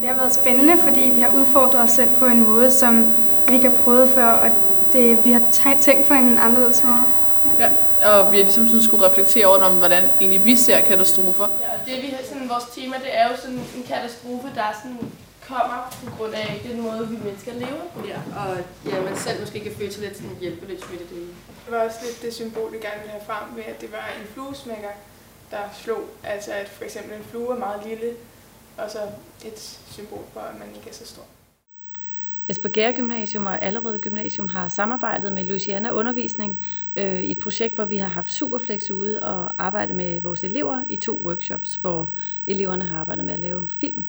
Det har været spændende, fordi vi har udfordret os selv på en måde, som vi ikke har prøvet før, og det, vi har tænkt på en anderledes måde. Ja, og vi har ligesom sådan skulle reflektere over, om, hvordan egentlig vi ser katastrofer. Ja, og det vi har sådan, vores tema, det er jo sådan en katastrofe, der sådan kommer på grund af den måde, vi mennesker lever på. Ja, og ja, man selv måske kan føle sig lidt sådan hjælpeløs i det. Det var også lidt det symbol, vi gerne ville have frem ved, at det var en fluesmækker, der slog. Altså at for eksempel en flue er meget lille, og så et symbol for, at man ikke er så stor. Esbjerg Gymnasium og Allerød Gymnasium har samarbejdet med Louisiana Undervisning øh, i et projekt, hvor vi har haft Superflex ude og arbejdet med vores elever i to workshops, hvor eleverne har arbejdet med at lave film.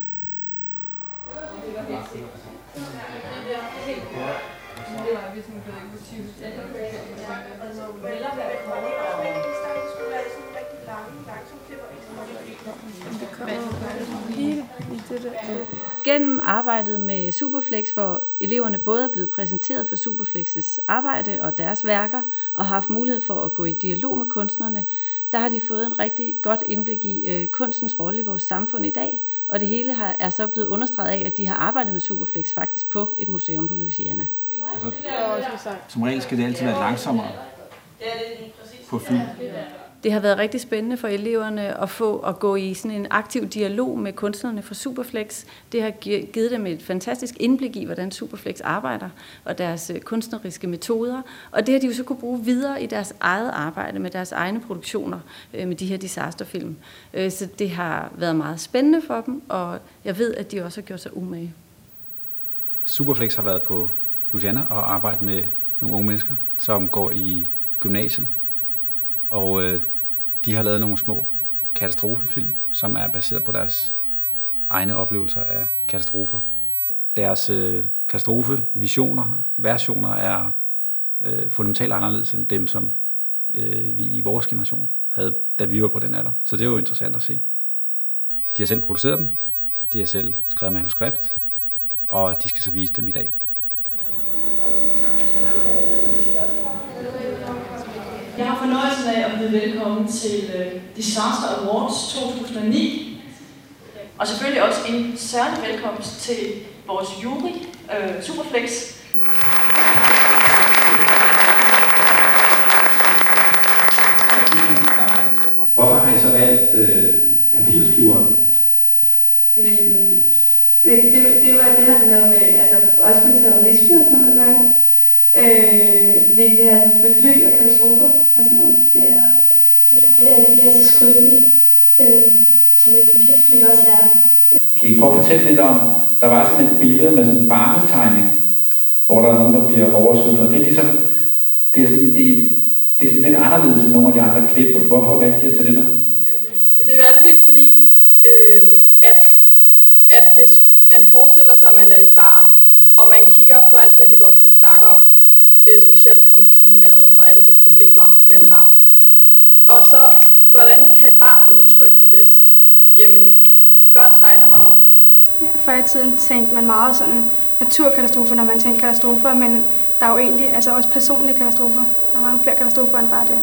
Gennem arbejdet med Superflex, hvor eleverne både er blevet præsenteret for Superflexes arbejde og deres værker, og har haft mulighed for at gå i dialog med kunstnerne, der har de fået en rigtig godt indblik i øh, kunstens rolle i vores samfund i dag, og det hele har, er så blevet understreget af, at de har arbejdet med Superflex faktisk på et museum på Louisiana. Altså, som regel skal det altid være langsommere på film. Det har været rigtig spændende for eleverne at få at gå i sådan en aktiv dialog med kunstnerne fra Superflex. Det har givet dem et fantastisk indblik i, hvordan Superflex arbejder og deres øh, kunstneriske metoder. Og det har de jo så kunne bruge videre i deres eget arbejde med deres egne produktioner øh, med de her disasterfilm. Øh, så det har været meget spændende for dem, og jeg ved, at de også har gjort sig umage. Superflex har været på Louisiana og arbejdet med nogle unge mennesker, som går i gymnasiet. Og øh, de har lavet nogle små katastrofefilm, som er baseret på deres egne oplevelser af katastrofer. Deres øh, katastrofevisioner, versioner er øh, fundamentalt anderledes end dem, som øh, vi i vores generation havde, da vi var på den alder. Så det er jo interessant at se. De har selv produceret dem, de har selv skrevet manuskript, og de skal så vise dem i dag. Jeg har fornøjelsen af at byde velkommen til uh, Disaster Awards 2009. Og selvfølgelig også en særlig velkomst til vores jury, uh, Superflex. Hvorfor har I så valgt uh, papirskriver? Øhm, det, det, var, det noget med, altså også med terrorisme og sådan noget at gøre. Øh, vi kan have med fly og katastrofer og sådan noget. Ja, og det der med, at vi er så skrøbelige, øh, som et papirsfly også er. Kan I prøve at fortælle lidt om, der var sådan et billede med sådan en barnetegning, hvor der er nogen, der bliver oversvømmet, og det er ligesom, det er sådan, det, det er sådan lidt anderledes end nogle af de andre klip. Hvorfor valgte I at tage det med? Det valgte vi, fordi øh, at, at hvis man forestiller sig, at man er et barn, og man kigger på alt det, de voksne snakker om, øh, specielt om klimaet og alle de problemer, man har. Og så, hvordan kan et barn udtrykke det bedst? Jamen, børn tegner meget. Ja, før i tiden tænkte man meget sådan naturkatastrofer, når man tænkte katastrofer, men der er jo egentlig altså også personlige katastrofer. Der er mange flere katastrofer end bare det.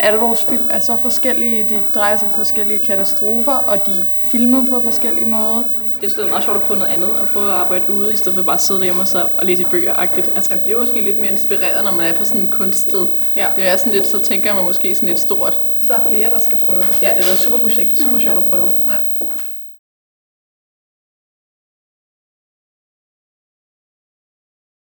Alle vores film er så forskellige, de drejer sig om forskellige katastrofer, og de er filmet på forskellige måder. Det er meget sjovt at prøve noget andet, og prøve at arbejde ude, i stedet for bare at sidde derhjemme og, så, og læse bøger-agtigt. Altså, man bliver måske lidt mere inspireret, når man er på sådan en kunststed. Ja. Det er sådan lidt, så tænker man måske sådan lidt stort. Der er flere, der skal prøve det. Ja, det er et super projekt. Super sjovt at prøve. Ja.